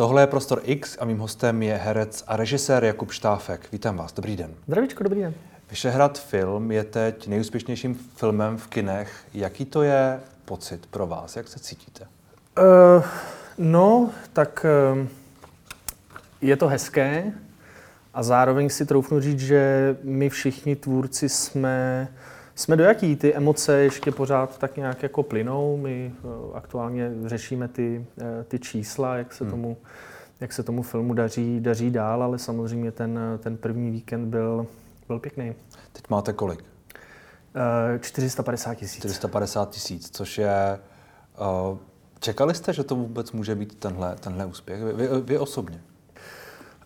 Tohle je Prostor X a mým hostem je herec a režisér Jakub Štáfek. Vítám vás, dobrý den. Zdravíčko, dobrý den. Vyšehrad film je teď nejúspěšnějším filmem v kinech. Jaký to je pocit pro vás? Jak se cítíte? Uh, no, tak uh, je to hezké a zároveň si troufnu říct, že my všichni tvůrci jsme jsme dojaký, ty emoce ještě pořád tak nějak jako plynou. My uh, aktuálně řešíme ty, uh, ty čísla, jak se, hmm. tomu, jak se tomu filmu daří, daří dál, ale samozřejmě ten, ten první víkend byl, byl pěkný. Teď máte kolik? Uh, 450 tisíc. 450 tisíc, což je... Čekali jste, že to vůbec může být tenhle, tenhle úspěch? Vy, vy, osobně?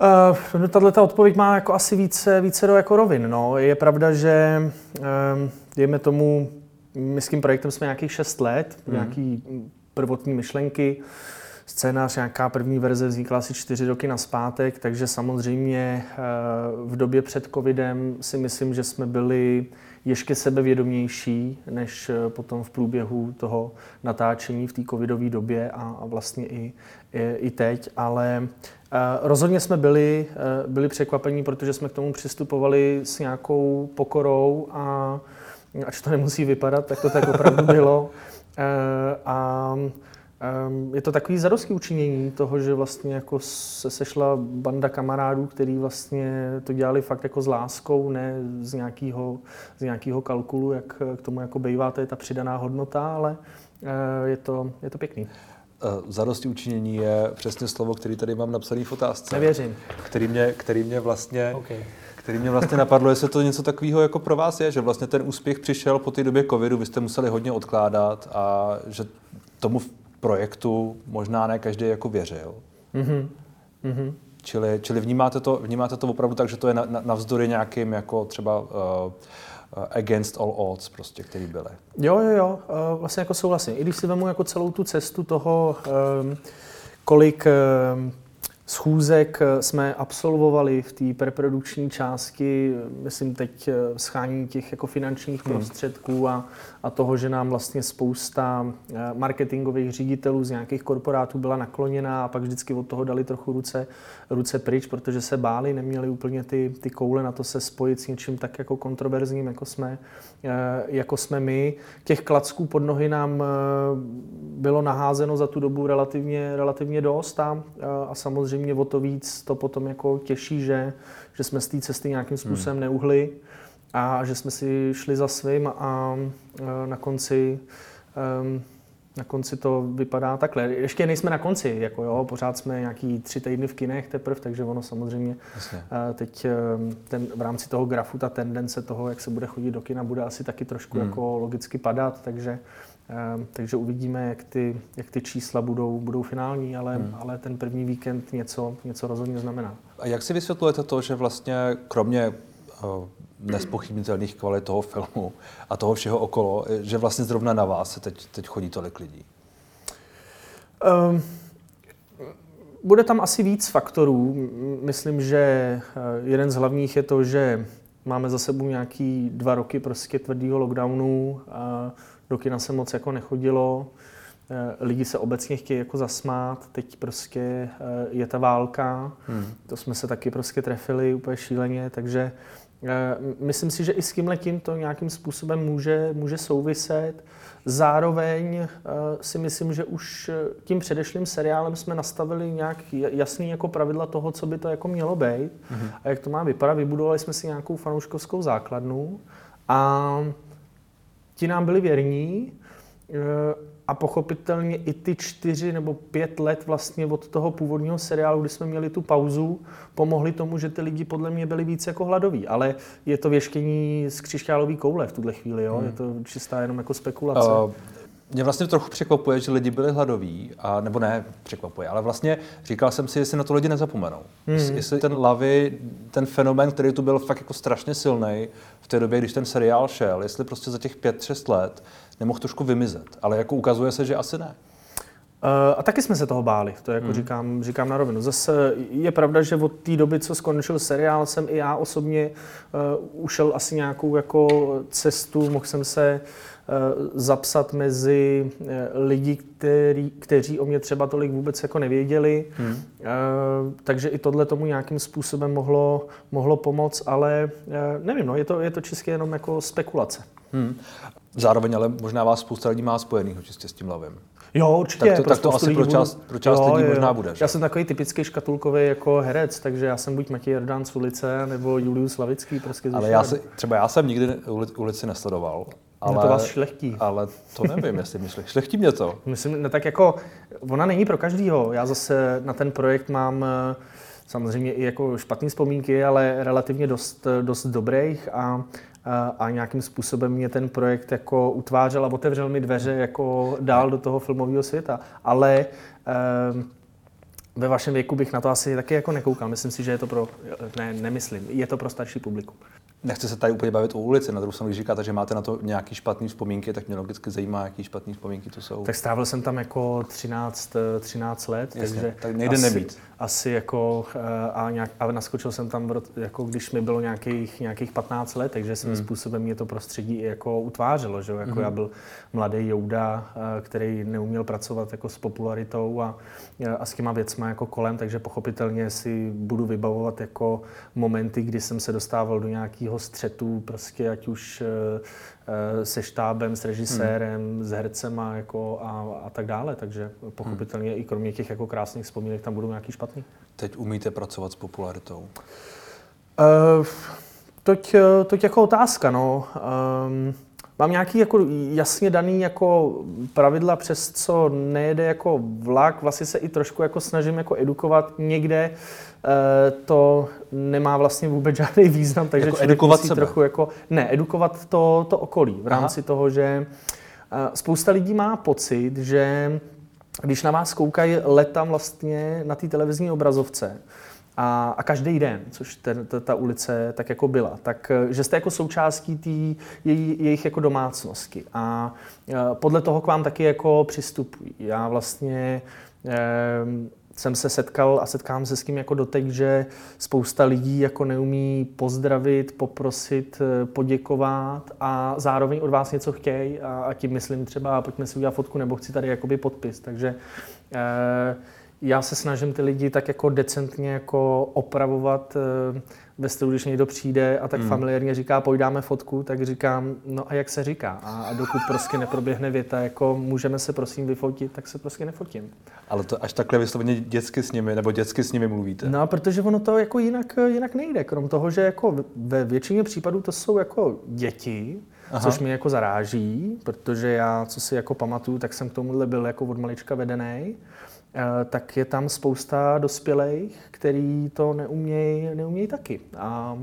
Uh, no, tato odpověď má jako asi více, více do jako rovin. No. Je pravda, že um, dejme tomu, my s tím projektem jsme nějakých 6 let, mm. nějaký prvotní myšlenky, scénář, nějaká první verze vznikla asi čtyři roky na zpátek, takže samozřejmě v době před covidem si myslím, že jsme byli ještě sebevědomější, než potom v průběhu toho natáčení v té covidové době a, a vlastně i, i, i teď, ale rozhodně jsme byli, byli překvapení, protože jsme k tomu přistupovali s nějakou pokorou a ač to nemusí vypadat, tak to tak opravdu bylo. A je to takový zadosti učinění toho, že vlastně jako se sešla banda kamarádů, který vlastně to dělali fakt jako s láskou, ne z nějakého, z nějakého kalkulu, jak k tomu jako bejvá, to je ta přidaná hodnota, ale je to, je to pěkný. Zadosti učinění je přesně slovo, který tady mám napsaný v otázce. Nevěřím. Který mě, který mě vlastně okay který mě vlastně napadlo, jestli to něco takového jako pro vás je, že vlastně ten úspěch přišel po té době covidu, vy jste museli hodně odkládat a že tomu projektu možná ne každý jako věřil. Mm-hmm. Mm-hmm. Čili, čili vnímáte, to, vnímáte to opravdu tak, že to je na, na, navzdory nějakým jako třeba uh, against all odds, prostě, který byly. Jo, jo, jo, uh, vlastně jako souhlasím. I když si vemu jako celou tu cestu toho, um, kolik um, schůzek eh, jsme absolvovali v té preprodukční části, myslím teď eh, schání těch jako finančních hmm. prostředků a, a toho, že nám vlastně spousta eh, marketingových ředitelů z nějakých korporátů byla nakloněná a pak vždycky od toho dali trochu ruce, ruce pryč, protože se báli, neměli úplně ty, ty koule na to se spojit s něčím tak jako kontroverzním, jako jsme, jako jsme my. Těch klacků pod nohy nám bylo naházeno za tu dobu relativně, relativně dost a, a samozřejmě samozřejmě o to víc to potom jako těší, že, že jsme z té cesty nějakým způsobem hmm. neuhli a že jsme si šli za svým a na konci na konci to vypadá takhle. Ještě nejsme na konci, jako jo, pořád jsme nějaký tři týdny v kinech teprve, takže ono samozřejmě Jasně. teď ten, v rámci toho grafu ta tendence toho, jak se bude chodit do kina, bude asi taky trošku hmm. jako logicky padat, takže takže uvidíme, jak ty, jak ty čísla budou, budou finální, ale, hmm. ale ten první víkend něco, něco rozhodně znamená. A jak si vysvětlujete to, že vlastně kromě uh, nespochybnitelných kvalit toho filmu a toho všeho okolo, že vlastně zrovna na vás se teď, teď chodí tolik lidí? Um, bude tam asi víc faktorů. Myslím, že eh, jeden z hlavních je to, že máme za sebou nějaký dva roky prostě tvrdého lockdownu. A do kina se moc jako nechodilo, eh, lidi se obecně chtějí jako zasmát, teď prostě eh, je ta válka, hmm. to jsme se taky prostě trefili úplně šíleně, takže eh, myslím si, že i s tím letím to nějakým způsobem může, může souviset. Zároveň si myslím, že už tím předešlým seriálem jsme nastavili nějak jasný jako pravidla toho, co by to jako mělo být hmm. a jak to má vypadat. Vybudovali jsme si nějakou fanouškovskou základnu a ti nám byli věrní eh, a pochopitelně i ty čtyři nebo pět let vlastně od toho původního seriálu, kdy jsme měli tu pauzu, pomohli tomu, že ty lidi podle mě byli víc jako hladoví. Ale je to věštění z křišťálové koule v tuhle chvíli, jo? Hmm. je to čistá jenom jako spekulace. Uh, mě vlastně trochu překvapuje, že lidi byli hladoví, a, nebo ne překvapuje, ale vlastně říkal jsem si, jestli na to lidi nezapomenou. Mm. Jestli, jestli ten lavy, ten fenomén, který tu byl fakt jako strašně silný v té době, když ten seriál šel, jestli prostě za těch pět, šest let nemohl trošku vymizet. Ale jako ukazuje se, že asi ne. a taky jsme se toho báli, to jako hmm. říkám, říkám na rovinu. Zase je pravda, že od té doby, co skončil seriál, jsem i já osobně uh, ušel asi nějakou jako cestu, mohl jsem se uh, zapsat mezi uh, lidi, který, kteří o mě třeba tolik vůbec jako nevěděli. Hmm. Uh, takže i tohle tomu nějakým způsobem mohlo, mohlo pomoct, ale nevím, no, je to, je to čistě jenom jako spekulace. Hmm. Zároveň ale možná vás spousta lidí má spojených čistě s tím lavem. Jo, určitě. Tak to, tak to asi pro část, pro část jo, lidí jo, možná bude. Že? Já jsem takový typický škatulkový jako herec, takže já jsem buď Matěj Jordán z ulice, nebo Julius Slavický. Prostě ale já se, třeba já jsem nikdy ulici nesledoval. Ale, no to vás šlechtí. Ale to nevím, jestli mi šlechtí mě to. Myslím, ne, tak jako, ona není pro každýho. Já zase na ten projekt mám eh, samozřejmě i jako špatné vzpomínky, ale relativně dost, dost dobrých a a nějakým způsobem mě ten projekt jako utvářel a otevřel mi dveře jako dál do toho filmového světa. Ale ehm, ve vašem věku bych na to asi taky jako nekoukal. Myslím si, že je to pro, ne, nemyslím, je to pro starší publikum nechci se tady úplně bavit o ulici, na druhou stranu, když říkáte, že máte na to nějaký špatný vzpomínky, tak mě logicky zajímá, jaký špatný vzpomínky to jsou. Tak strávil jsem tam jako 13, 13 let, Jasně, takže tak nejde asi, nemít. Asi jako eh, a, nějak, a naskočil jsem tam, jako když mi bylo nějakých, nějakých 15 let, takže svým hmm. způsobem mě to prostředí i jako utvářelo, že jako hmm. já byl mladý Jouda, eh, který neuměl pracovat jako s popularitou a, eh, a s těma věcma jako kolem, takže pochopitelně si budu vybavovat jako momenty, kdy jsem se dostával do nějakého nějakého střetu, prostě ať už eh, eh, se štábem, s režisérem, hmm. s hercema jako a, a tak dále. Takže pochopitelně hmm. i kromě těch jako krásných vzpomínek tam budou nějaký špatný. Teď umíte pracovat s popularitou? Uh, toť, toť jako otázka, no. Um, mám nějaký jako jasně daný jako pravidla, přes co nejede jako vlak, vlastně se i trošku jako snažím jako edukovat někde, Eh, to nemá vlastně vůbec žádný význam, takže jako edukovat musí sebe. trochu jako, ne, edukovat to, to okolí v rámci Aha. toho, že eh, spousta lidí má pocit, že když na vás koukají leta vlastně na té televizní obrazovce, a, a každý den, což ten, ta, ta ulice tak jako byla, tak eh, že jste jako součástí tý, jej, jejich jako domácnosti a podle toho k vám taky jako přistupují. Já vlastně eh, jsem se setkal a setkám se s tím jako doteď, že spousta lidí jako neumí pozdravit, poprosit, eh, poděkovat a zároveň od vás něco chtějí a, a tím myslím třeba pojďme si udělat fotku nebo chci tady jakoby podpis. Takže eh, já se snažím ty lidi tak jako decentně jako opravovat eh, ve stylu, když někdo přijde a tak mm. familiárně říká, pojdáme fotku, tak říkám, no a jak se říká. A, dokud prostě neproběhne věta, jako můžeme se prosím vyfotit, tak se prostě nefotím. Ale to až takhle vysloveně dětsky s nimi, nebo dětsky s nimi mluvíte? No, protože ono to jako jinak, jinak nejde. Krom toho, že jako ve většině případů to jsou jako děti, Aha. což mě jako zaráží, protože já, co si jako pamatuju, tak jsem k tomuhle byl jako od malička vedený. Eh, tak je tam spousta dospělých, který to neumějí neuměj taky. A,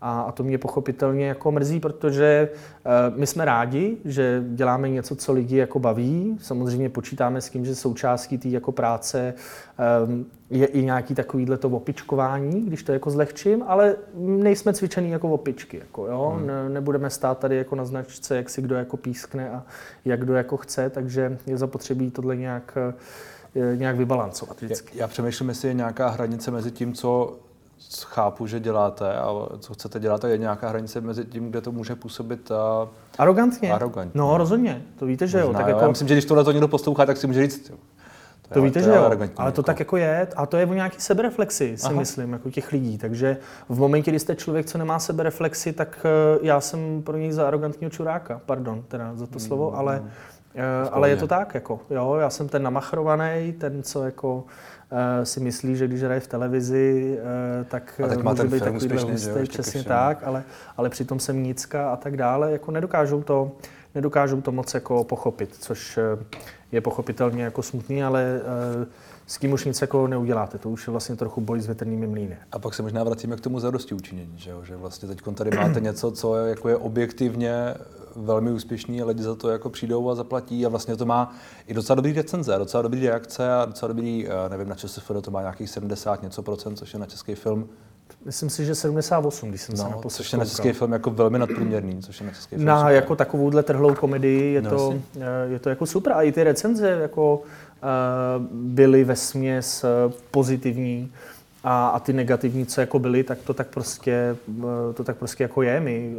a, a to mě pochopitelně jako mrzí, protože uh, my jsme rádi, že děláme něco, co lidi jako baví. Samozřejmě počítáme s tím, že součástí té jako práce um, je i nějaký takovýhle to opičkování, když to jako zlehčím, ale nejsme cvičený jako opičky. Jako, jo? Hmm. Ne, nebudeme stát tady jako na značce, jak si kdo jako pískne a jak kdo jako chce, takže je zapotřebí tohle nějak uh, nějak vybalancovat vždycky. Já, já přemýšlím, jestli je nějaká hranice mezi tím, co chápu, že děláte a co chcete dělat, a je nějaká hranice mezi tím, kde to může působit a... Arrogantně. Arrogantně. No, rozhodně. To víte, že Možná, jo. Tak jo. Jako... Já myslím, že když tohle to někdo poslouchá, tak si může říct, to, to víte, to že jo, ale to jako. tak jako je. A to je o nějaký sebereflexi, si Aha. myslím, jako těch lidí. Takže v momentě, kdy jste člověk, co nemá sebereflexi, tak eh, já jsem pro něj za arrogantního čuráka. Pardon teda za to slovo, mm. ale Uh, ale je to tak, jako, jo, já jsem ten namachrovaný, ten, co jako uh, si myslí, že když hraje v televizi, uh, tak, tak může být takovýhle hustý, přesně tak, ale, ale přitom jsem nícka a tak dále, jako nedokážou to, nedokážou to moc jako pochopit, což je pochopitelně jako smutný, ale uh, s tím už nic jako neuděláte. To už je vlastně trochu boj s větrnými mlýny. A pak se možná vracíme k tomu zadosti učinění, že, jo? že vlastně teď tady máte něco, co je, jako je objektivně velmi úspěšný a lidi za to jako přijdou a zaplatí a vlastně to má i docela dobrý recenze, docela dobrý reakce a docela dobrý, nevím, na ČSFD to má nějakých 70 něco procent, což je na český film Myslím si, že 78, když jsem no, se naposled Což je na film jako velmi nadprůměrný, což je na film Na super. jako takovouhle trhlou komedii je, no, to, eh, je to jako super. A i ty recenze jako byly ve směs pozitivní a, a ty negativní, co jako byly, tak to tak prostě, to tak prostě jako je. My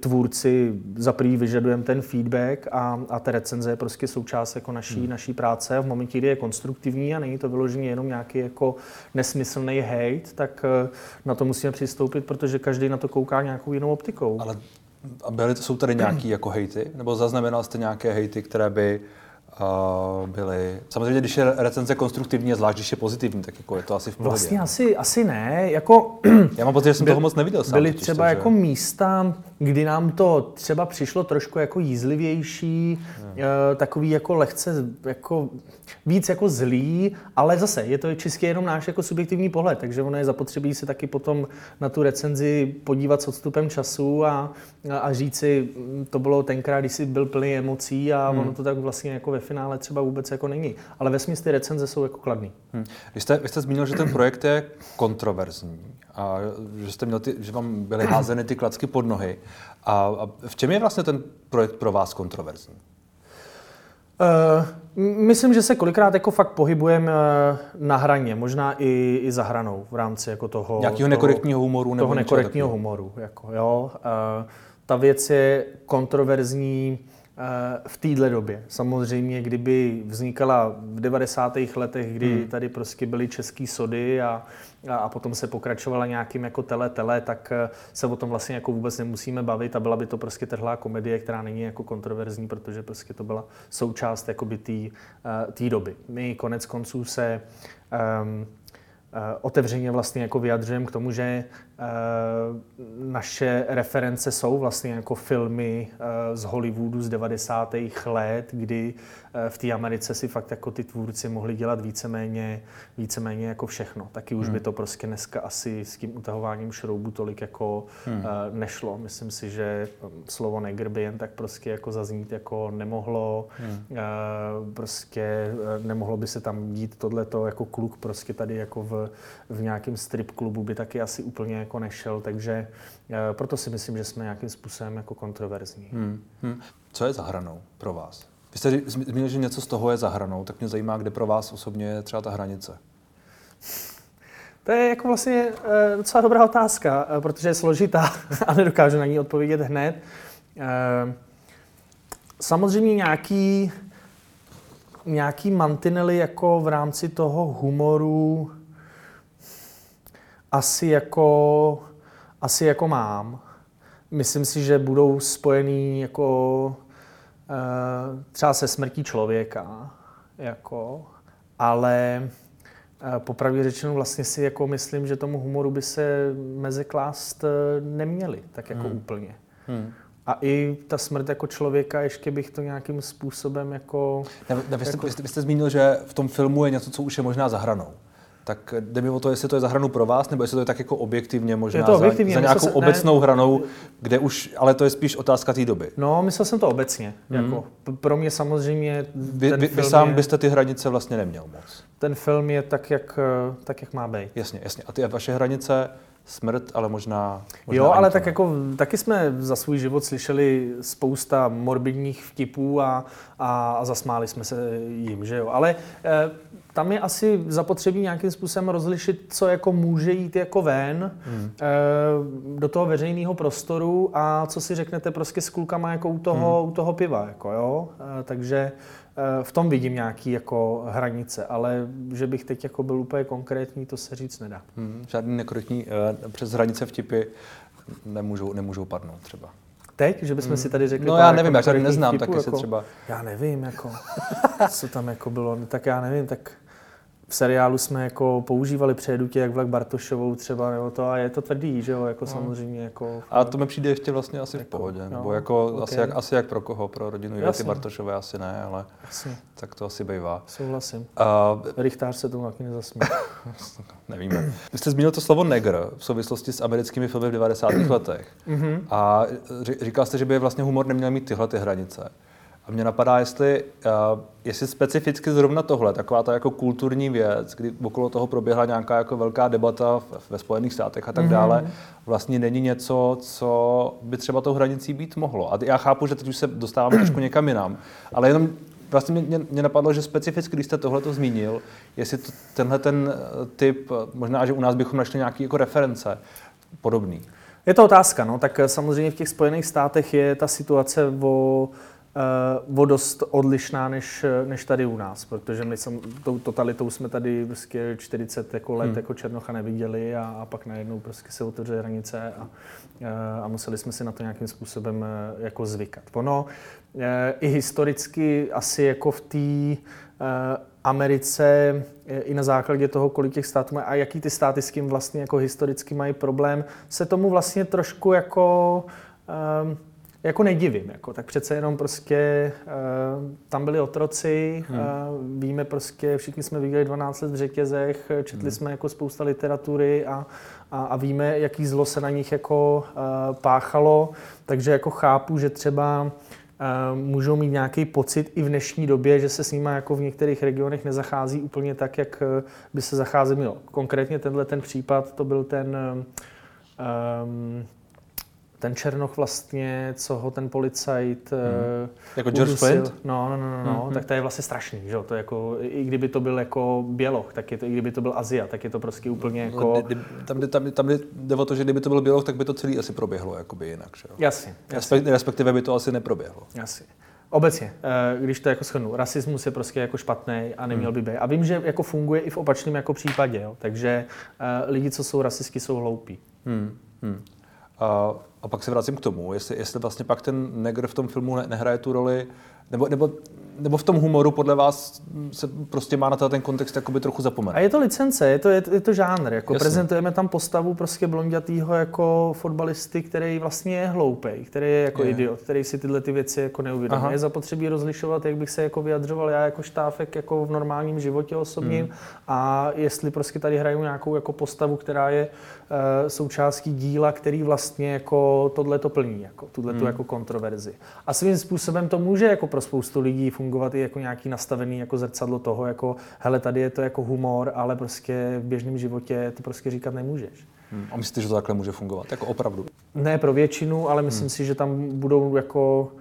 tvůrci za prvý vyžadujeme ten feedback a, a ta recenze je prostě součást jako naší, hmm. naší práce. V momentě, kdy je konstruktivní a není to vyloženě jenom nějaký jako nesmyslný hate, tak eh, na to musíme přistoupit, protože každý na to kouká nějakou jinou optikou. Ale a byly, jsou tady nějaké jako hejty? Nebo zaznamenal jste nějaké hejty, které by uh, byly... Samozřejmě, když je recenze konstruktivní, zvlášť když je pozitivní, tak jako je to asi v pohodě. Vlastně asi, asi ne. Jako, Já mám pocit, že jsem by, toho moc neviděl sám. Byly třeba to, jako že... místa, kdy nám to třeba přišlo trošku jako jízlivější, hmm. takový jako lehce, jako víc jako zlý, ale zase je to čistě jenom náš jako subjektivní pohled, takže ono je zapotřebí se taky potom na tu recenzi podívat s odstupem času a, a říct si, mm, to bylo tenkrát, když jsi byl plný emocí a hmm. ono to tak vlastně jako ve finále třeba vůbec jako není. Ale ve smyslu ty recenze jsou jako kladný. Hmm. Vy, jste, vy jste zmínil, že ten projekt je kontroverzní a že, jste měl ty, že vám byly házeny ty klacky pod nohy. A, a v čem je vlastně ten projekt pro vás kontroverzní? Uh, myslím, že se kolikrát jako fakt pohybujeme uh, na hraně, možná i, i za hranou v rámci jako toho... Nějakého nekorektního humoru? Nebo toho nekorektního humoru. Jako, jo. Uh, ta věc je kontroverzní Eh, v téhle době. Samozřejmě, kdyby vznikala v 90. letech, kdy hmm. tady prostě byly český sody a, a, a potom se pokračovala nějakým jako tele, tele, tak eh, se o tom vlastně jako vůbec nemusíme bavit a byla by to prostě trhlá komedie, která není jako kontroverzní, protože prostě to byla součást jakoby té uh, doby. My konec konců se um, otevřeně vlastně jako vyjadřujeme k tomu, že Eh, naše reference jsou vlastně jako filmy eh, z Hollywoodu z 90. let, kdy eh, v té Americe si fakt jako ty tvůrci mohli dělat víceméně, víceméně jako všechno. Taky už hmm. by to prostě dneska asi s tím utahováním šroubu tolik jako hmm. nešlo. Myslím si, že slovo negr by jen tak prostě jako zaznít jako nemohlo. Hmm. Prostě nemohlo by se tam dít tohleto jako kluk prostě tady jako v, v nějakém strip klubu by taky asi úplně jako nešel, takže eh, proto si myslím, že jsme nějakým způsobem jako kontroverzní. Hmm. Hmm. Co je za hranou pro vás? Vy jste zmínil, že něco z toho je za hranou, tak mě zajímá, kde pro vás osobně je třeba ta hranice. To je jako vlastně eh, docela dobrá otázka, eh, protože je složitá a nedokážu na ní odpovědět hned. Samozřejmě nějaký, nějaký mantinely jako v rámci toho humoru asi jako, asi jako mám. Myslím si, že budou spojený jako uh, třeba se smrtí člověka, jako, ale uh, popravdě řečeno vlastně si jako myslím, že tomu humoru by se meze klást uh, neměli, tak jako hmm. úplně. Hmm. A i ta smrt jako člověka, ještě bych to nějakým způsobem jako... Ne, ne, vy, jste, jako... Vy, jste, vy jste zmínil, že v tom filmu je něco, co už je možná za hranou tak jde mi o to, jestli to je za hranu pro vás, nebo jestli to je tak jako objektivně možná je to objektivně. za, za nějakou se, obecnou ne, hranou, kde už, ale to je spíš otázka té doby. No, myslel jsem to obecně. Hmm. Jako, pro mě samozřejmě vy, vy, vy sám je, byste ty hranice vlastně neměl moc. Ten film je tak, jak, tak, jak má být. Jasně, jasně. A ty vaše hranice, smrt, ale možná... možná jo, ale tak jako, taky jsme za svůj život slyšeli spousta morbidních vtipů a, a, a zasmáli jsme se jim, že jo. Ale eh, tam je asi zapotřebí nějakým způsobem rozlišit, co jako může jít jako ven hmm. e, do toho veřejného prostoru a co si řeknete prostě s klukama jako u toho, hmm. u toho piva. Jako, jo? E, takže e, v tom vidím nějaký jako hranice, ale že bych teď jako byl úplně konkrétní, to se říct nedá. Hmm. Žádný nekorektní e, přes hranice vtipy nemůžou, nemůžou padnout třeba. Teď, že bychom hmm. si tady řekli... No já nevím, jako já tady neznám, tak jako, třeba... Já nevím, jako, co tam jako bylo, tak já nevím, tak v seriálu jsme jako používali přejedu tě jak vlak Bartošovou třeba, nebo to a je to tvrdý, že jo, jako no. samozřejmě. Jako, a to mi přijde ještě vlastně asi jako, v pohodě, no, nebo jako okay. asi, jak, asi jak pro koho, pro rodinu Ivety Bartošové asi ne, ale Jasně. tak to asi bývá. Souhlasím. A... Richtář se tomu taky nezasmí. Nevíme. Vy jste zmínil to slovo negr v souvislosti s americkými filmy v 90. letech. Mm-hmm. A říkal jste, že by vlastně humor neměl mít tyhle ty hranice. A mě napadá, jestli, uh, jestli specificky zrovna tohle, taková ta jako kulturní věc, kdy okolo toho proběhla nějaká jako velká debata ve Spojených státech a tak mm-hmm. dále, vlastně není něco, co by třeba tou hranicí být mohlo. A já chápu, že teď už se dostáváme trošku někam jinam, ale jenom vlastně mě, mě napadlo, že specificky, když jste tohle to zmínil, jestli to, tenhle ten eh, typ, možná, že u nás bychom našli nějaké jako reference podobný. Je to otázka, no, tak samozřejmě v těch Spojených státech je ta situace o uh, o dost odlišná než, než tady u nás, protože my jsem, tou totalitou jsme tady prostě 40 jako let hmm. jako Černocha neviděli a, a pak najednou prostě se otevřely hranice a, a museli jsme si na to nějakým způsobem eh, jako zvykat. Ono eh, i historicky asi jako v té Americe i na základě toho, kolik těch států má a jaký ty státy s tím vlastně jako historicky mají problém, se tomu vlastně trošku jako um, jako nedivím, jako, tak přece jenom prostě uh, tam byli otroci, hmm. uh, víme prostě, všichni jsme viděli 12 let v řetězech, četli hmm. jsme jako spousta literatury a, a, a víme, jaký zlo se na nich jako uh, páchalo, takže jako chápu, že třeba uh, můžou mít nějaký pocit i v dnešní době, že se s nimi jako v některých regionech nezachází úplně tak, jak by se zacházet mělo. Konkrétně tenhle ten případ, to byl ten um, ten Černoch vlastně, co ho ten policajt hmm. Jako George Flint? No, no, no, no, no. Hmm. tak to je vlastně strašný, že To jako, i kdyby to byl jako Běloch, tak je to, i kdyby to byl Azia, tak je to prostě úplně no, jako... No, tam, tam, tam jde o to, že kdyby to byl Běloch, tak by to celý asi proběhlo jakoby jinak, že jo? Jasně, jasně. Respektive by to asi neproběhlo. Jasně. Obecně, eh, když to jako shrnu, rasismus je prostě jako špatný a neměl hmm. by být. A vím, že jako funguje i v opačném jako případě, jo? takže uh, lidi, co jsou rasistky, jsou hloupí. Hmm. Hmm. A, a pak se vracím k tomu, jestli, jestli vlastně pak ten negr v tom filmu ne, nehraje tu roli, nebo, nebo nebo v tom humoru podle vás se prostě má na ten kontext jakoby trochu zapomenout? A je to licence, je to, je, je to žánr. Jako prezentujeme tam postavu prostě blondětýho jako fotbalisty, který vlastně je hloupej, který je jako je. idiot, který si tyhle ty věci jako neuvědomuje. Je zapotřebí rozlišovat, jak bych se jako vyjadřoval já jako štáfek jako v normálním životě osobním hmm. a jestli prostě tady hraju nějakou jako postavu, která je uh, součástí díla, který vlastně jako tohle to plní, jako tuhle hmm. jako kontroverzi. A svým způsobem to může jako pro spoustu lidí fungovat i jako nějaký nastavený jako zrcadlo toho, jako hele, tady je to jako humor, ale prostě v běžném životě to prostě říkat nemůžeš. Hmm. A myslíte, že to takhle může fungovat? Jako opravdu? Ne pro většinu, ale myslím hmm. si, že tam budou jako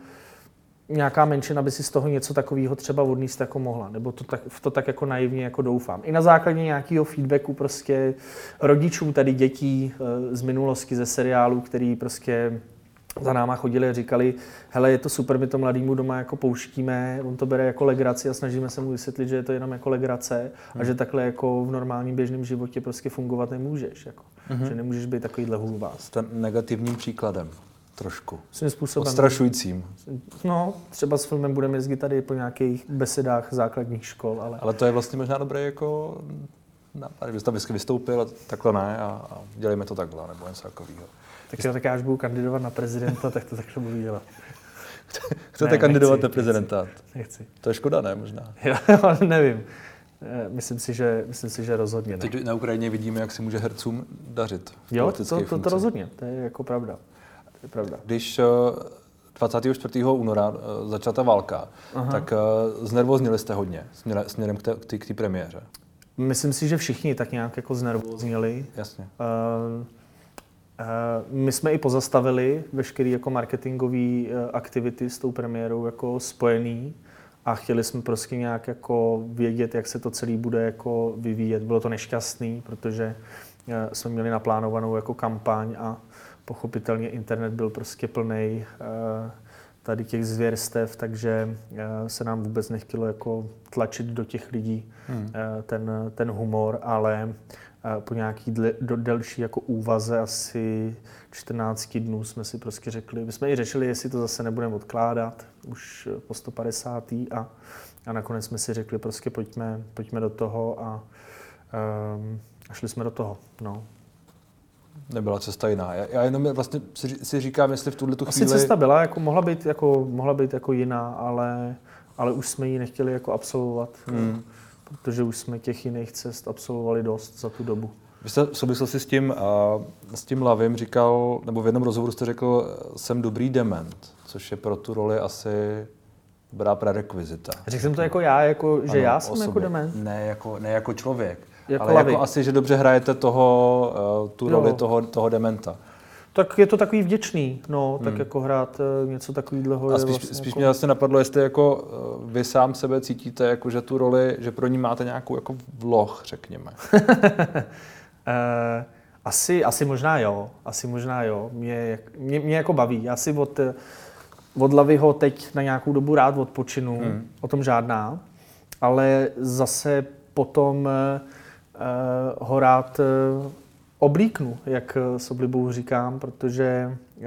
nějaká menšina by si z toho něco takového třeba odníst jako mohla, nebo to tak, v to tak jako naivně jako doufám. I na základě nějakého feedbacku prostě rodičů tady dětí eh, z minulosti, ze seriálu, který prostě za náma chodili a říkali, hele, je to super, my to mladýmu doma jako pouštíme, on to bere jako legraci a snažíme se mu vysvětlit, že je to jenom jako legrace hmm. a že takhle jako v normálním běžném životě prostě fungovat nemůžeš. Jako. Hmm. Že nemůžeš být takovýhle hulvás. Ten negativním příkladem trošku. Svým způsobem. Odstrašujícím. No, třeba s filmem budeme jezdit tady po nějakých besedách základních škol, ale... Ale to je vlastně možná dobré jako nápad, kdybyste tam vždycky vystoupil a takhle ne a, a dělejme to takhle, nebo něco takového. Tak jo, tak já až budu kandidovat na prezidenta, tak to takhle budu dělat. Chcete ne, kandidovat nechci, na prezidenta? Nechci. To je škoda, ne? Možná. Jo, nevím. Eh, myslím si, že, myslím si, že rozhodně ne. Teď na Ukrajině vidíme, jak si může hercům dařit. Jo, to, to, to rozhodně, to je jako pravda. To je pravda. Když 24. Eh, února eh, začala ta válka, Aha. tak znervoznili jste hodně směrem k té premiéře. Myslím si, že všichni tak nějak jako znervoznili. Jasně. Uh, my jsme i pozastavili veškeré jako marketingové eh, aktivity s tou premiérou jako spojený a chtěli jsme prostě nějak jako vědět, jak se to celé bude jako vyvíjet. Bylo to nešťastný, protože eh, jsme měli naplánovanou jako kampaň a pochopitelně internet byl prostě plný tady těch zvěrstev, takže se nám vůbec nechtělo jako tlačit do těch lidí hmm. ten, ten humor, ale po nějaký dle, do, delší jako úvaze, asi 14 dnů jsme si prostě řekli, my jsme i řešili, jestli to zase nebudeme odkládat, už po 150. a, a nakonec jsme si řekli, prostě pojďme, pojďme do toho a, um, a šli jsme do toho. No. Nebyla cesta jiná. Já, já jenom vlastně si, si říkám, jestli v tuhle tu chvíli... Asi cesta byla, jako mohla být jako, mohla být jako jiná, ale, ale už jsme ji nechtěli jako absolvovat. Hmm protože už jsme těch jiných cest absolvovali dost za tu dobu. Vy jste v souvislosti s tím, s tím Lavim říkal, nebo v jednom rozhovoru jste řekl, jsem dobrý dement, což je pro tu roli asi dobrá prerekvizita. Řekl jsem to jako já, jako, že ano, já jsem jako dement? Ne jako, ne jako člověk, jako ale lavik. jako asi, že dobře hrajete toho, uh, tu roli toho, toho dementa. Tak je to takový vděčný, no, tak hmm. jako hrát uh, něco takového. A spíš, vlastně spíš jako... mě vlastně napadlo, jestli jako uh, vy sám sebe cítíte, jako že tu roli, že pro ní máte nějakou jako vloh, řekněme. uh, asi, asi možná jo, asi možná jo. Mě, mě, mě jako baví. Já si od, od Lavyho teď na nějakou dobu rád odpočinu, hmm. o tom žádná, ale zase potom uh, ho rád uh, oblíknu, jak s oblibou říkám, protože uh,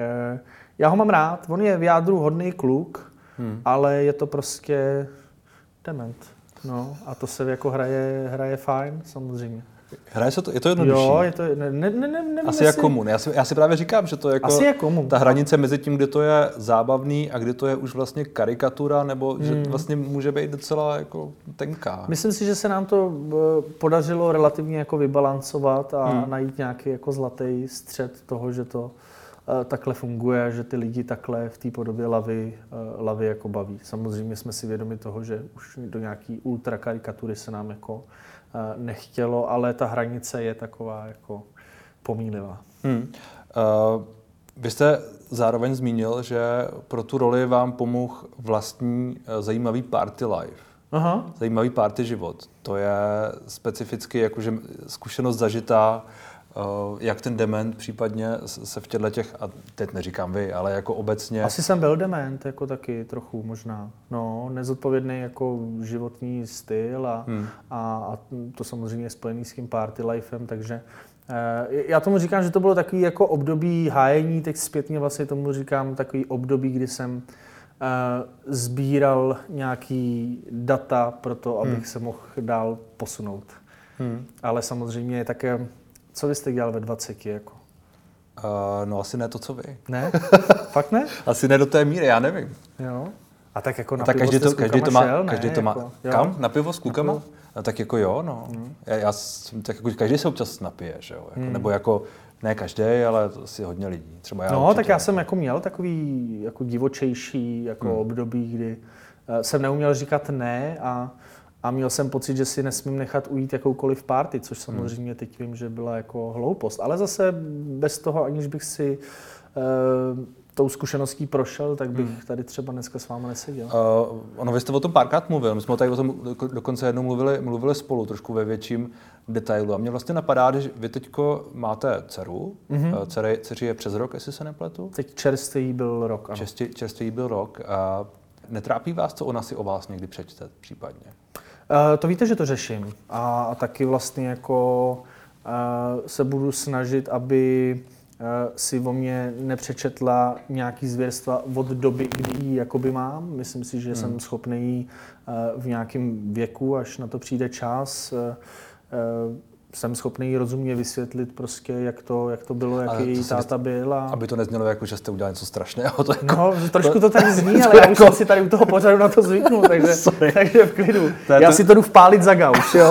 já ho mám rád. On je v jádru hodný kluk, hmm. ale je to prostě dement. No, a to se jako hraje, hraje fajn, samozřejmě. Hraje se to, je to jednodušší? Jo, je to, ne, ne, ne, ne Asi jak komun. Já si, já si právě říkám, že to je jako Asi jak komun. ta hranice mezi tím, kde to je zábavný a kde to je už vlastně karikatura, nebo hmm. že vlastně může být docela jako tenká. Myslím si, že se nám to eh, podařilo relativně jako vybalancovat a hmm. najít nějaký jako zlatý střed toho, že to eh, takhle funguje, že ty lidi takhle v té podobě lavy, eh, lavy jako baví. Samozřejmě jsme si vědomi toho, že už do nějaký ultra karikatury se nám jako nechtělo, ale ta hranice je taková jako pomílivá. Hmm. Uh, vy jste zároveň zmínil, že pro tu roli vám pomohl vlastní uh, zajímavý party life. Aha. Zajímavý party život. To je specificky jakože zkušenost zažitá Eh, jak ten dement případně se v těchto těch, a teď neříkám vy, ale jako obecně... Asi jsem byl dement, jako taky trochu možná. No, nezodpovědný jako životní styl a, hmm. a, a to samozřejmě je spojený s tím party lifem, takže eh, já tomu říkám, že to bylo takový jako období hájení, teď zpětně vlastně tomu říkám takový období, kdy jsem eh, sbíral nějaký data pro to, abych hmm. se mohl dál posunout. Hmm. Ale samozřejmě také co vy jste dělal ve 20? Jako? Uh, no asi ne to, co vy. Ne? Fakt ne? asi ne do té míry, já nevím. Jo. A tak jako na tak pivo každý to, každý to má, šel, každý ne? to má, jako, kam? Na pivo s klukama? No, tak jako jo, no. Hmm. Já, já jsem, tak jako každý se občas napije, že jo? Jako, hmm. Nebo jako, ne každý, ale asi hodně lidí. Třeba já no, určitě. tak já jsem jako měl takový jako divočejší jako hmm. období, kdy uh, jsem neuměl říkat ne a a měl jsem pocit, že si nesmím nechat ujít jakoukoliv party, což samozřejmě teď vím, že byla jako hloupost. Ale zase bez toho, aniž bych si uh, tou zkušeností prošel, tak bych hmm. tady třeba dneska s vámi neseděl. Uh, ono, vy jste o tom párkrát mluvil, my jsme tady o tom dokonce jednou mluvili, mluvili spolu, trošku ve větším detailu. A mě vlastně napadá, že vy teď máte dceru, mm-hmm. Dceři, dceři je přes rok, jestli se nepletu? Teď čerstvý byl rok, ano. Čerstvý, čerstvý byl rok. A netrápí vás, co ona si o vás někdy přečte případně? Uh, to víte, že to řeším. A, a taky vlastně jako uh, se budu snažit, aby uh, si o mě nepřečetla nějaký zvěrstva od doby, kdy ji jakoby mám. Myslím si, že hmm. jsem schopný uh, v nějakém věku, až na to přijde čas, jsem schopný rozumně vysvětlit prostě, jak to, jak to bylo, jaký její táta byl. A... Aby to neznělo jako, že jste udělali něco strašného. To jako, no, trošku to, to tady zní, ale já už jako... jsem si tady u toho pořadu na to zvyknul, takže, takže v klidu. To já to... si to jdu vpálit za gauč, jo.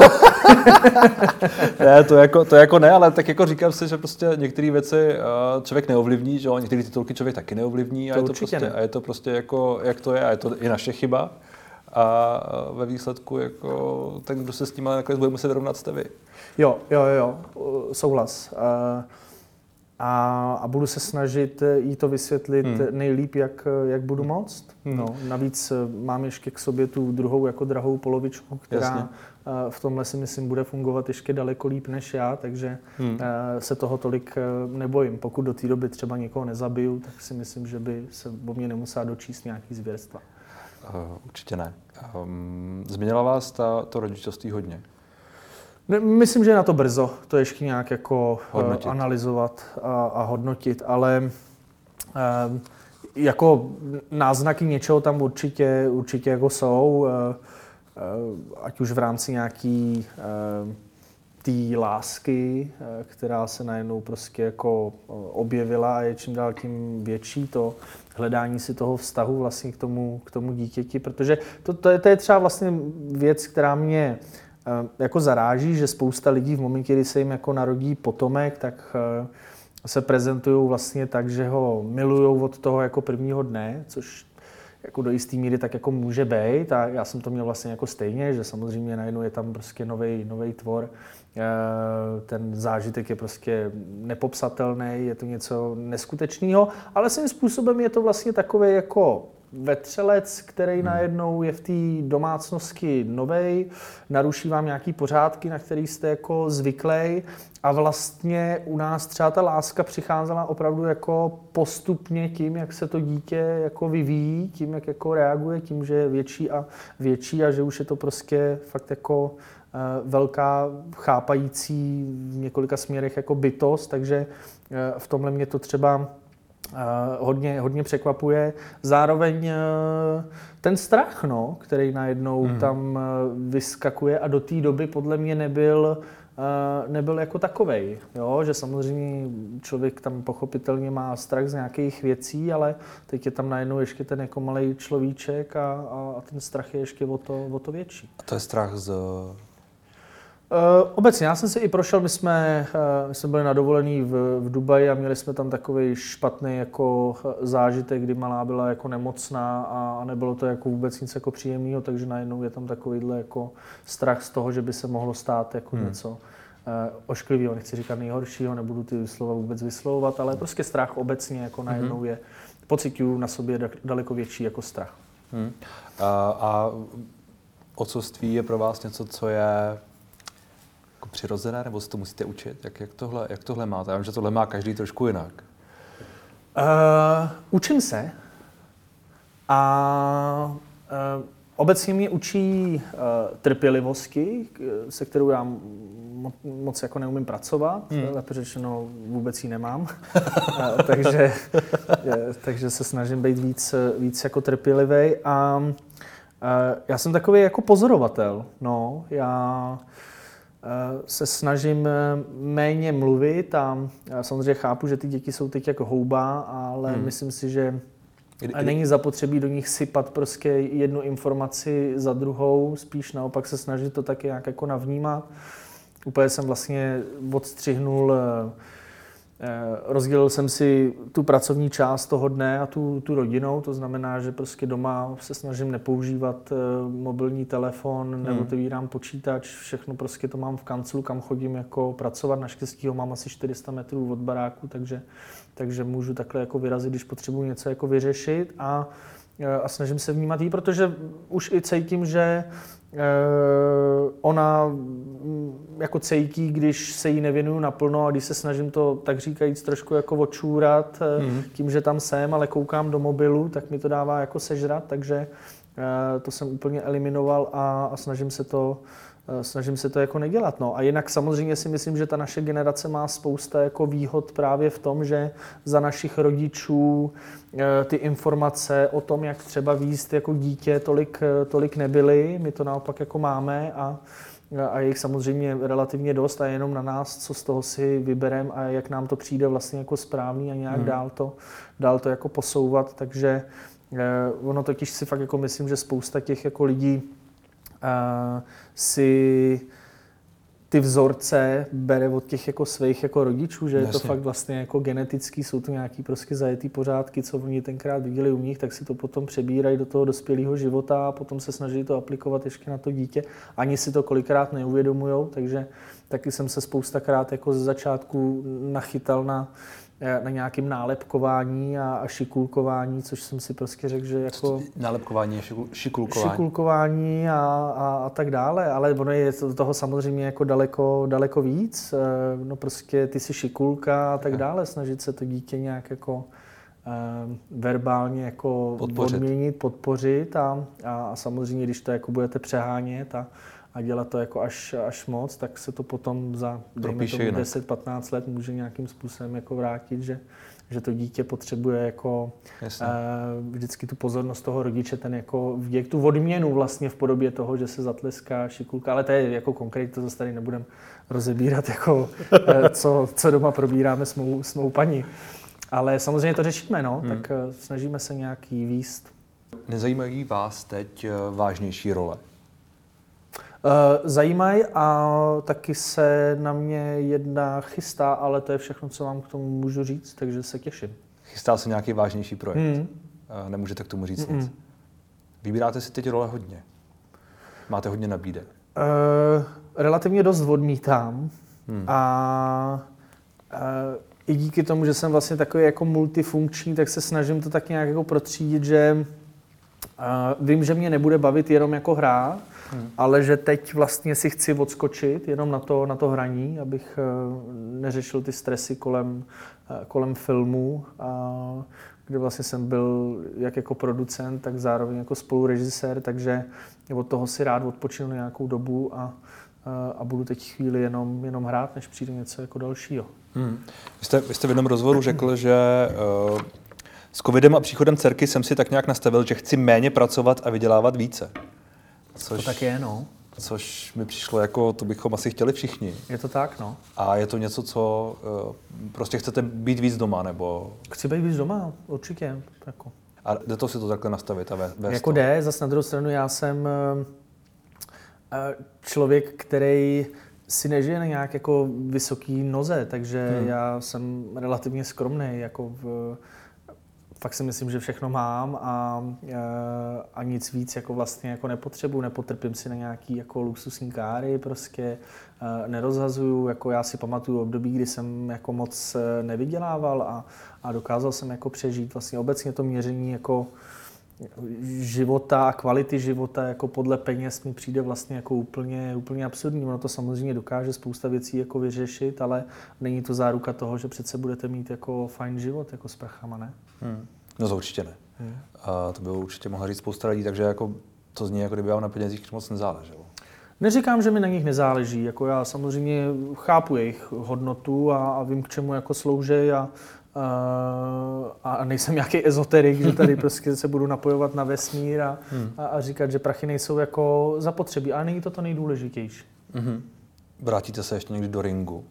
ne, to jako, to jako ne, ale tak jako říkám si, že prostě některé věci uh, člověk neovlivní, že jo, některé titulky člověk taky neovlivní a je, to prostě, ne. a je to prostě jako, jak to je a je to i naše chyba a ve výsledku jako ten, kdo se s tím nakonec bude muset vyrovnat, jste vy. Jo, jo, jo, souhlas. A, a budu se snažit jí to vysvětlit hmm. nejlíp, jak, jak budu hmm. moct. Hmm. No, navíc mám ještě k sobě tu druhou jako drahou polovičku, která Jasně. v tomhle si myslím bude fungovat ještě daleko líp než já, takže hmm. se toho tolik nebojím. Pokud do té doby třeba někoho nezabiju, tak si myslím, že by se o mě nemusela dočíst nějaký zvěrstva. Uh, určitě ne. Um, změnila vás ta, to rodičovství hodně? Myslím, že je na to brzo, to ještě nějak jako eh, hodnotit. analyzovat a, a hodnotit, ale um, jako náznaky něčeho tam určitě, určitě jako jsou, uh, ať už v rámci nějaký té lásky, která se najednou prostě jako objevila a je čím dál tím větší, to hledání si toho vztahu vlastně k tomu, k tomu dítěti, protože to, to, je, to je třeba vlastně věc, která mě uh, jako zaráží, že spousta lidí v momentě, kdy se jim jako narodí potomek, tak uh, se prezentují vlastně tak, že ho milují od toho jako prvního dne, což jako do jisté míry tak jako může být a já jsem to měl vlastně jako stejně, že samozřejmě najednou je tam prostě nový tvor, eh, ten zážitek je prostě nepopsatelný, je to něco neskutečného, ale svým způsobem je to vlastně takové jako vetřelec, který hmm. najednou je v té domácnosti novej, naruší vám nějaký pořádky, na který jste jako zvyklej a vlastně u nás třeba ta láska přicházela opravdu jako postupně tím, jak se to dítě jako vyvíjí, tím, jak jako reaguje, tím, že je větší a větší a že už je to prostě fakt jako eh, velká chápající v několika směrech jako bytost, takže eh, v tomhle mě to třeba hodně, hodně překvapuje. Zároveň eh, ten strach, no, který najednou hmm. tam eh, vyskakuje a do té doby podle mě nebyl, eh, nebyl jako takovej. Jo? Že samozřejmě člověk tam pochopitelně má strach z nějakých věcí, ale teď je tam najednou ještě ten jako malý človíček a, a ten strach je ještě o to, o to větší. A to je strach z Uh, obecně, já jsem si i prošel, my jsme, uh, my jsme byli na dovolený v, v Dubaji a měli jsme tam takový špatný jako zážitek, kdy malá byla jako nemocná a, a nebylo to jako vůbec nic jako příjemného, takže najednou je tam takovýhle jako strach z toho, že by se mohlo stát jako hmm. něco uh, ošklivého, nechci říkat nejhoršího, nebudu ty slova vůbec vyslovovat, ale prostě strach obecně jako hmm. najednou hmm. je, pocituju na sobě daleko větší jako strach. Hmm. A, a ocoství je pro vás něco, co je přirozené, nebo se to musíte učit? Jak, jak, tohle, jak tohle máte? Já vím, že tohle má každý trošku jinak. Uh, učím a uh, obecně mě učí uh, trpělivosti, se kterou já moc jako neumím pracovat, hmm. lépe řečeno vůbec ji nemám, uh, takže, je, takže se snažím být víc, víc jako trpělivý a uh, já jsem takový jako pozorovatel, no, já Eh, se snažím eh, méně mluvit a samozřejmě chápu, že ty děti jsou teď jako houba, ale hmm. myslím si, že není zapotřebí do nich sypat prostě jednu informaci za druhou, spíš naopak se snažit to taky nějak jako navnímat. Úplně jsem vlastně odstřihnul eh, Eh, rozdělil jsem si tu pracovní část toho dne a tu, tu rodinou, to znamená, že prostě doma se snažím nepoužívat eh, mobilní telefon, hmm. neotevírám počítač, všechno prostě to mám v kanclu, kam chodím jako pracovat. Naštěstí ho mám asi 400 metrů od baráku, takže, takže můžu takhle jako vyrazit, když potřebuji něco jako vyřešit a, eh, a snažím se vnímat jí, protože už i cítím, že Eh, ona mm, jako cejtí, když se jí nevěnuju naplno a když se snažím to tak říkajíc trošku jako očůrat mm. tím, že tam jsem, ale koukám do mobilu, tak mi to dává jako sežrat, takže eh, to jsem úplně eliminoval a, a snažím se to Eh, snažím se to jako nedělat. No. A jinak samozřejmě si myslím, že ta naše generace má spousta jako výhod právě v tom, že za našich rodičů eh, ty informace o tom, jak třeba výst jako dítě, tolik, eh, tolik nebyly. My to naopak jako máme a a je jich samozřejmě relativně dost a jenom na nás, co z toho si vybereme a jak nám to přijde vlastně jako správný a nějak hmm. dál, to, dál to jako posouvat. Takže ono totiž si fakt jako myslím, že spousta těch jako lidí si ty vzorce bere od těch jako svých jako rodičů, že Jasně. je to fakt vlastně jako genetický, jsou to nějaký prostě zajetý pořádky, co oni tenkrát viděli u nich, tak si to potom přebírají do toho dospělého života a potom se snaží to aplikovat ještě na to dítě. Ani si to kolikrát neuvědomujou, takže taky jsem se spoustakrát jako ze začátku nachytal na Eh, na nějakém nálepkování a, a šikulkování, což jsem si prostě řekl, že jako... Nálepkování a šikulkování. Šikulkování a, a, a tak dále, ale ono je to toho samozřejmě jako daleko, daleko víc. Eh, no prostě ty si šikulka a tak dále, snažit se to dítě nějak jako eh, verbálně jako podpořit. odměnit, podpořit a, a, samozřejmě, když to jako budete přehánět a, a dělat to jako až, až moc, tak se to potom za 10-15 let může nějakým způsobem jako vrátit, že, že to dítě potřebuje jako uh, vždycky tu pozornost toho rodiče, ten jako věk, tu odměnu vlastně v podobě toho, že se zatleská šikulka, ale to je jako konkrétně, to zase tady nebudem rozebírat, jako, uh, co, co doma probíráme s mou, s mou paní. Ale samozřejmě to řešíme, no, hmm. tak uh, snažíme se nějaký výst. Nezajímají vás teď vážnější role? Eh, zajímají a taky se na mě jedna chystá, ale to je všechno, co vám k tomu můžu říct, takže se těším. Chystá se nějaký vážnější projekt? Mm. Nemůžete k tomu říct mm. nic? Vybíráte si teď role hodně. Máte hodně nabídek. Uh, relativně dost odmítám. Hmm. A uh, i díky tomu, že jsem vlastně takový jako multifunkční, tak se snažím to tak nějak jako protřídit, že uh, vím, že mě nebude bavit jenom jako hra, hmm. ale že teď vlastně si chci odskočit jenom na to, na to hraní, abych uh, neřešil ty stresy kolem, uh, kolem filmu. Uh, kde vlastně jsem byl jak jako producent, tak zároveň jako spolurežisér, takže od toho si rád odpočinu nějakou dobu a, a budu teď chvíli jenom, jenom hrát, než přijde něco jako dalšího. Hmm. Vy, jste, vy jste v jednom rozhovoru řekl, že uh, s covidem a příchodem dcerky jsem si tak nějak nastavil, že chci méně pracovat a vydělávat více. Což... To tak je, no. Což mi přišlo jako, to bychom asi chtěli všichni. Je to tak, no. A je to něco, co uh, prostě chcete být víc doma, nebo? Chci být víc doma, určitě. Jako. A jde to si to takhle nastavit a vést Jako to? jde, zase na druhou stranu já jsem uh, člověk, který si nežije na nějak jako vysoký noze, takže hmm. já jsem relativně skromný jako v, fakt si myslím, že všechno mám a, a nic víc jako vlastně jako nepotřebuji, nepotrpím si na nějaký jako luxusní káry, prostě nerozhazuju, jako já si pamatuju období, kdy jsem jako moc e, nevydělával a, a dokázal jsem jako přežít vlastně obecně to měření jako života a kvality života jako podle peněz mi přijde vlastně jako úplně, úplně absurdní. Ono to samozřejmě dokáže spousta věcí jako vyřešit, ale není to záruka toho, že přece budete mít jako fajn život jako s prachama, ne? Hmm. No to určitě ne. Hmm. A to by určitě mohla říct spousta lidí, takže jako to zní, jako kdyby vám na penězích moc nezáleželo. Neříkám, že mi na nich nezáleží, jako já samozřejmě chápu jejich hodnotu a, a vím, k čemu jako slouží a, a nejsem nějaký ezoterik, že tady prostě se budu napojovat na vesmír a, hmm. a, a říkat, že prachy nejsou jako zapotřebí. Ale není to to nejdůležitější. Hmm. Vrátíte se ještě někdy do ringu?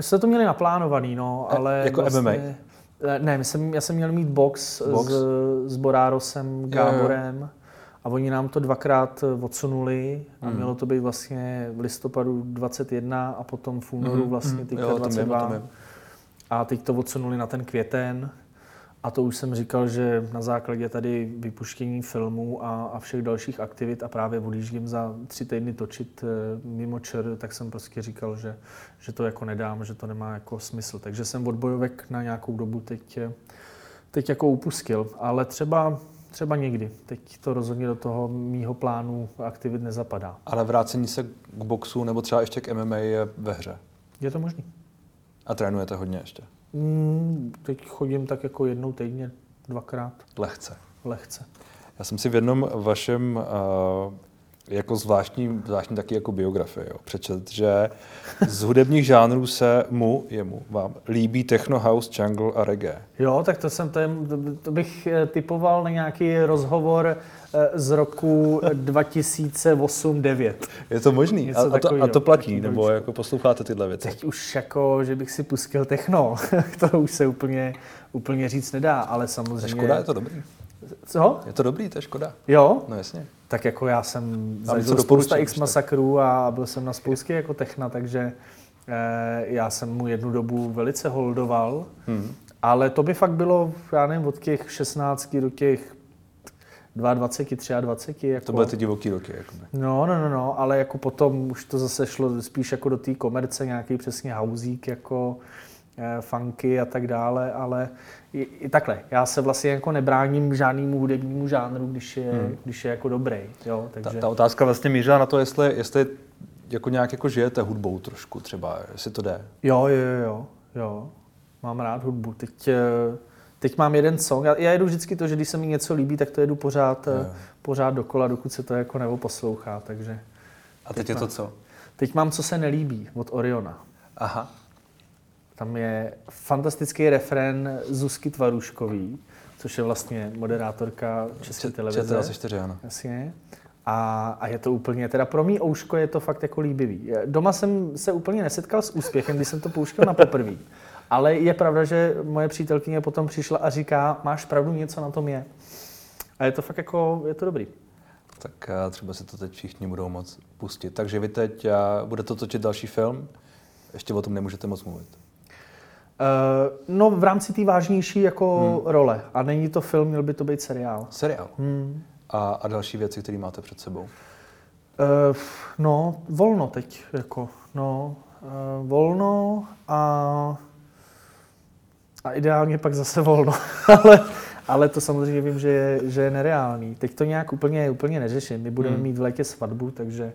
Jste to měli naplánovaný, no, e, ale... jako vlastně, MMA? E, ne, my jsem, já jsem měl mít box, box? S, s Borárosem, Gáborem. Jo, jo. A oni nám to dvakrát odsunuli a hmm. mělo to být vlastně v listopadu 21 a potom v únoru hmm. vlastně teďka jo, 22. Tom je, tom je. A teď to odsunuli na ten květen. A to už jsem říkal, že na základě tady vypuštění filmů a, a všech dalších aktivit a právě odjíždím za tři týdny točit e, mimo čer, tak jsem prostě říkal, že, že to jako nedám, že to nemá jako smysl. Takže jsem od bojovek na nějakou dobu teď, eh, teď jako upustil. Ale třeba, třeba někdy. Teď to rozhodně do toho mýho plánu aktivit nezapadá. Ale vrácení se k boxu nebo třeba ještě k MMA je ve hře? Je to možný. A trénujete hodně ještě? Mm, teď chodím tak jako jednou týdně, dvakrát. Lehce. Lehce. Já jsem si v jednom vašem uh, jako zvláštní, zvláštní taky jako biografie, jo, přečet, že z hudebních žánrů se mu, jemu, vám líbí techno, house, jungle a reggae. Jo, tak to jsem, to, to bych eh, typoval na nějaký rozhovor eh, z roku 2008-2009. Je to možný? A, a, to, a to platí? Nebo jako posloucháte tyhle věci? Teď už jako, že bych si pustil techno, to už se úplně, úplně říct nedá, ale samozřejmě... Škoda, je to dobrý. Co? Je to dobrý, to je škoda. Jo? No jasně. Tak jako já jsem zažil spousta X masakrů a byl jsem na spoustě jako techna, takže eh, já jsem mu jednu dobu velice holdoval, hmm. ale to by fakt bylo, já nevím, od těch 16 do těch 22, 23. Jako. To byly ty divoký roky. Jako no, no, no, no, ale jako potom už to zase šlo spíš jako do té komerce, nějaký přesně hauzík, jako funky a tak dále, ale i, i takhle. Já se vlastně jako nebráním žádnému hudebnímu žánru, když je, hmm. když je jako dobrý. Jo, takže... ta, ta, otázka vlastně mířila na to, jestli, jestli jako nějak jako žijete hudbou trošku třeba, jestli to jde. Jo, jo, jo, jo. Mám rád hudbu. Teď, eh, teď mám jeden song. Já, já jedu vždycky to, že když se mi něco líbí, tak to jedu pořád, jo. Eh, pořád dokola, dokud se to jako nebo poslouchá. Takže a teď, teď je mám, to co? Teď mám Co se nelíbí od Oriona. Aha. Tam je fantastický refren Zuzky Tvaruškový, což je vlastně moderátorka České televize. čtyři, ano. Jasně. A, a je to úplně, teda pro mý ouško je to fakt jako líbivý. Doma jsem se úplně nesetkal s úspěchem, když jsem to pouštěl na poprvé. Ale je pravda, že moje přítelkyně potom přišla a říká, máš pravdu, něco na tom je. A je to fakt jako, je to dobrý. Tak eh, třeba se to teď všichni budou moc pustit. Takže vy teď eh, budete točit další film, ještě o tom nemůžete moc mluvit. Uh, no v rámci té vážnější jako hmm. role. A není to film, měl by to být seriál. Seriál? Hmm. a, a další věci, které máte před sebou? Uh, no, volno teď, jako, no, uh, volno a, a ideálně pak zase volno, ale, ale to samozřejmě vím, že je, že je nereálný. Teď to nějak úplně, úplně neřeším. My budeme hmm. mít v létě svatbu, takže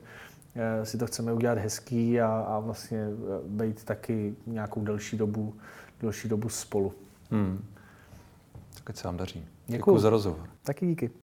si to chceme udělat hezký a, a vlastně být taky nějakou delší dobu, delší dobu spolu. Hmm. Tak se vám daří. Děkuji za rozhovor. Taky díky.